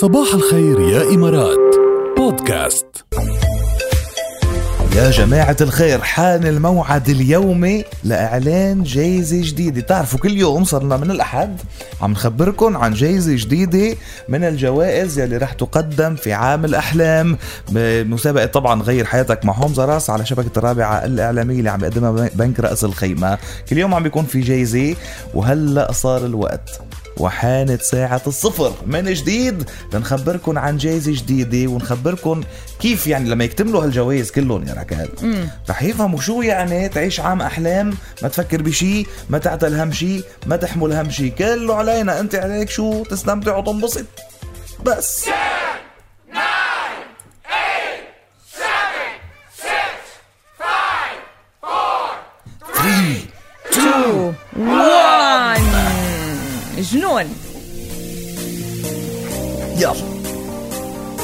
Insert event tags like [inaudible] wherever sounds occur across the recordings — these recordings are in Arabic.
صباح الخير يا إمارات. بودكاست. يا جماعة الخير حان الموعد اليومي لإعلان جايزة جديدة. تعرفوا كل يوم صرنا من الأحد. عم نخبركم عن جايزة جديدة من الجوائز يلي رح تقدم في عام الأحلام. بمسابقة طبعا غير حياتك مع هومز راس على شبكة الرابعة الإعلامية اللي عم يقدمها بنك رأس الخيمة. كل يوم عم بيكون في جايزة وهلأ صار الوقت. وحانت ساعة الصفر. من جديد؟ لنخبركم عن جايزة جديدة ونخبركم كيف يعني لما يكتملوا هالجوائز كلهم يا ركال. رح يفهموا شو يعني تعيش عام أحلام ما تفكر بشي ما تعتل هم شي ما تحمل هم شي. كله علينا أنت عليك شو تستمتع وتنبسط. بس. Two, one جنون. يلا.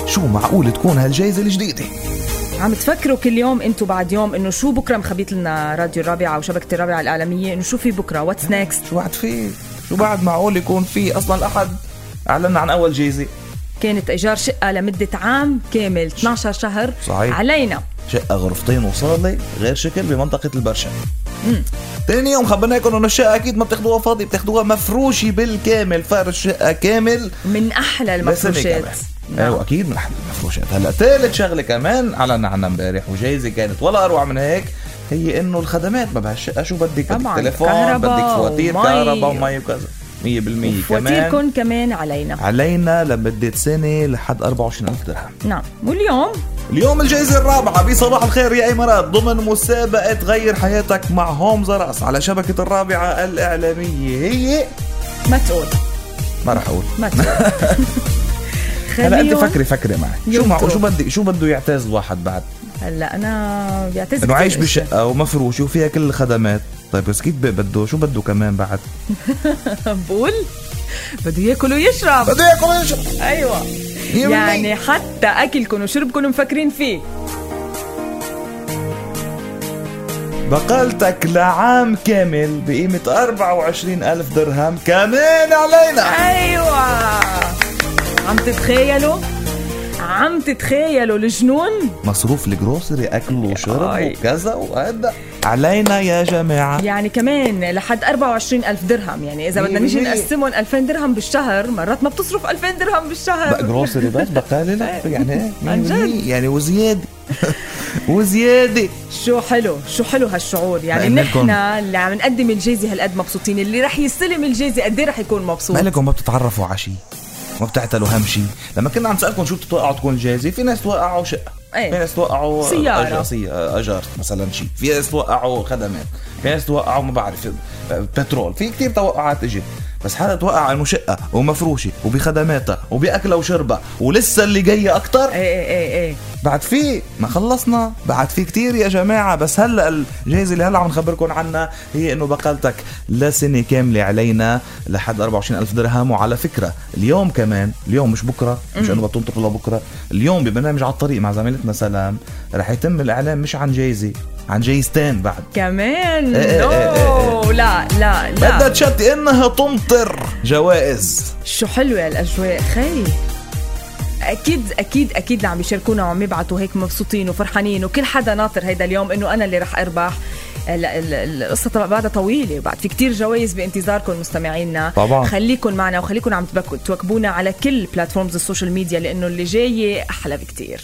شو معقول تكون هالجايزة الجديدة؟ عم تفكروا كل يوم أنتم بعد يوم انه شو بكرة مخبيت لنا راديو الرابعة وشبكه الرابعة الاعلاميه انه شو في بكرة؟ what's next شو بعد في؟ شو بعد معقول يكون في أصلا الاحد اعلنا عن أول جايزة؟ كانت إيجار شقة لمدة عام كامل 12 شهر صحيح. علينا. شقة غرفتين وصالة غير شكل بمنطقة البرشا. تاني يوم خبرناكم انه الشقة أكيد ما بتاخدوها فاضي بتاخدوها مفروشة بالكامل فرش شقة كامل. من أحلى المفروشات. كمان نعم. أيوه أكيد من أحلى المفروشات. هلا ثالث شغلة كمان اعلنا عنها امبارح وجايزة كانت ولا أروع من هيك هي إنه الخدمات ما بهالشقة. شو بدك؟ بدك تليفون كهرباء بدك فواتير. كهرباء ومي وكذا. 100% كمان فواتيركم كمان. علينا. علينا لمدة سنة لحد 24000 درهم. نعم. واليوم؟ اليوم الجائزة الرابعة. بصباح الخير يا إمارات. ضمن مسابقة غير حياتك مع هوم زراس على شبكة الرابعة الإعلامية. هي ما تقول. ما رح أقول. ما [laughs] تقول. هلا خليهم- فكري فكري معي. شو. معقول شو بدي شو بده يعتز الواحد بعد؟ هلا أنا بعتذر إنه عايش. بشقة ومفروش وفيها كل الخدمات. طيب بس كيف بده شو بده كمان بعد؟ [laughs] بقول؟ بده ياكل ويشرب. بده ياكل ويشرب. أيوه. يعني حتى أكلكم وشربكم مفكرين فيه. بقالتك لعام كامل بقيمة 24 ألف درهم كمان علينا. أيوه. عم تتخيلوا؟ عم تتخيلوا الجنون؟ مصروف الجروسري أكل وشرب. وكذا وهذا. علينا يا جماعة. يعني كمان لحد 24 ألف درهم يعني إذا بدنا نيجي. نقسمهم 2000 درهم بالشهر مرات ما بتصرف 2000 درهم بقى بالشهر جروسري بس بقالي [laughs] لا يعني هيك عن جد. يعني وزيادة. [laughs] وزيادة. شو حلو شو حلو هالشعور. يعني نحن اللي عم نقدم الجائزة هالقد مبسوطين اللي رح يستلم الجائزة قد إيه رح يكون مبسوط؟ مالكم ما بتتعرفوا على شيء. ما بتعتلوا هم شيء لما كنا عم نسألكم شو بتتوقعوا تكون الجائزه في ناس توقعوا شقة. إيه. في ناس توقعوا سيارة. أج- سي- اجار مثلا شيء. في ناس توقعوا خدمات. في ناس توقعوا ما بعرف بترول. في كتير توقعات اجت بس حدا توقع إنه شقة ومفروشة وبخدماتها وباكلها وشربها ولسه اللي جاية أكتر. إيه إيه إيه إيه. بعد في ما خلصنا. بعد في كتير يا جماعة. بس هلأ الجائزة اللي هلأ عم نخبركم عنها هي إنه بقالتك لسنة كاملة علينا لحد 24 ألف درهم. وعلى فكرة اليوم كمان اليوم مش بكرة مش إنه بتنطر لبكرة اليوم ببرنامج على الطريق مع زميلتنا سلام رح يتم الاعلان مش عن جايزة عن جايزتين بعد. كمان؟ إيه إيه إيه إيه. no لا لا بدها لا تشتي إنها تمطر. جوائز. شو حلوة الأجواء خي. أكيد أكيد أكيد اللي عم يشاركونا وعم يبعتوا هيك مبسوطين وفرحانين وكل حدا ناطر هيدا اليوم إنه أنا اللي رح أربح. ال- ال- القصة طبعا بعدها طويلة بعد في كتير جوائز بانتظاركم مستمعينا. طبعاً. خليكم معنا وخليكم عم تواكبونا على كل platforms ال social media لأنه اللي جاي أحلى بكتير.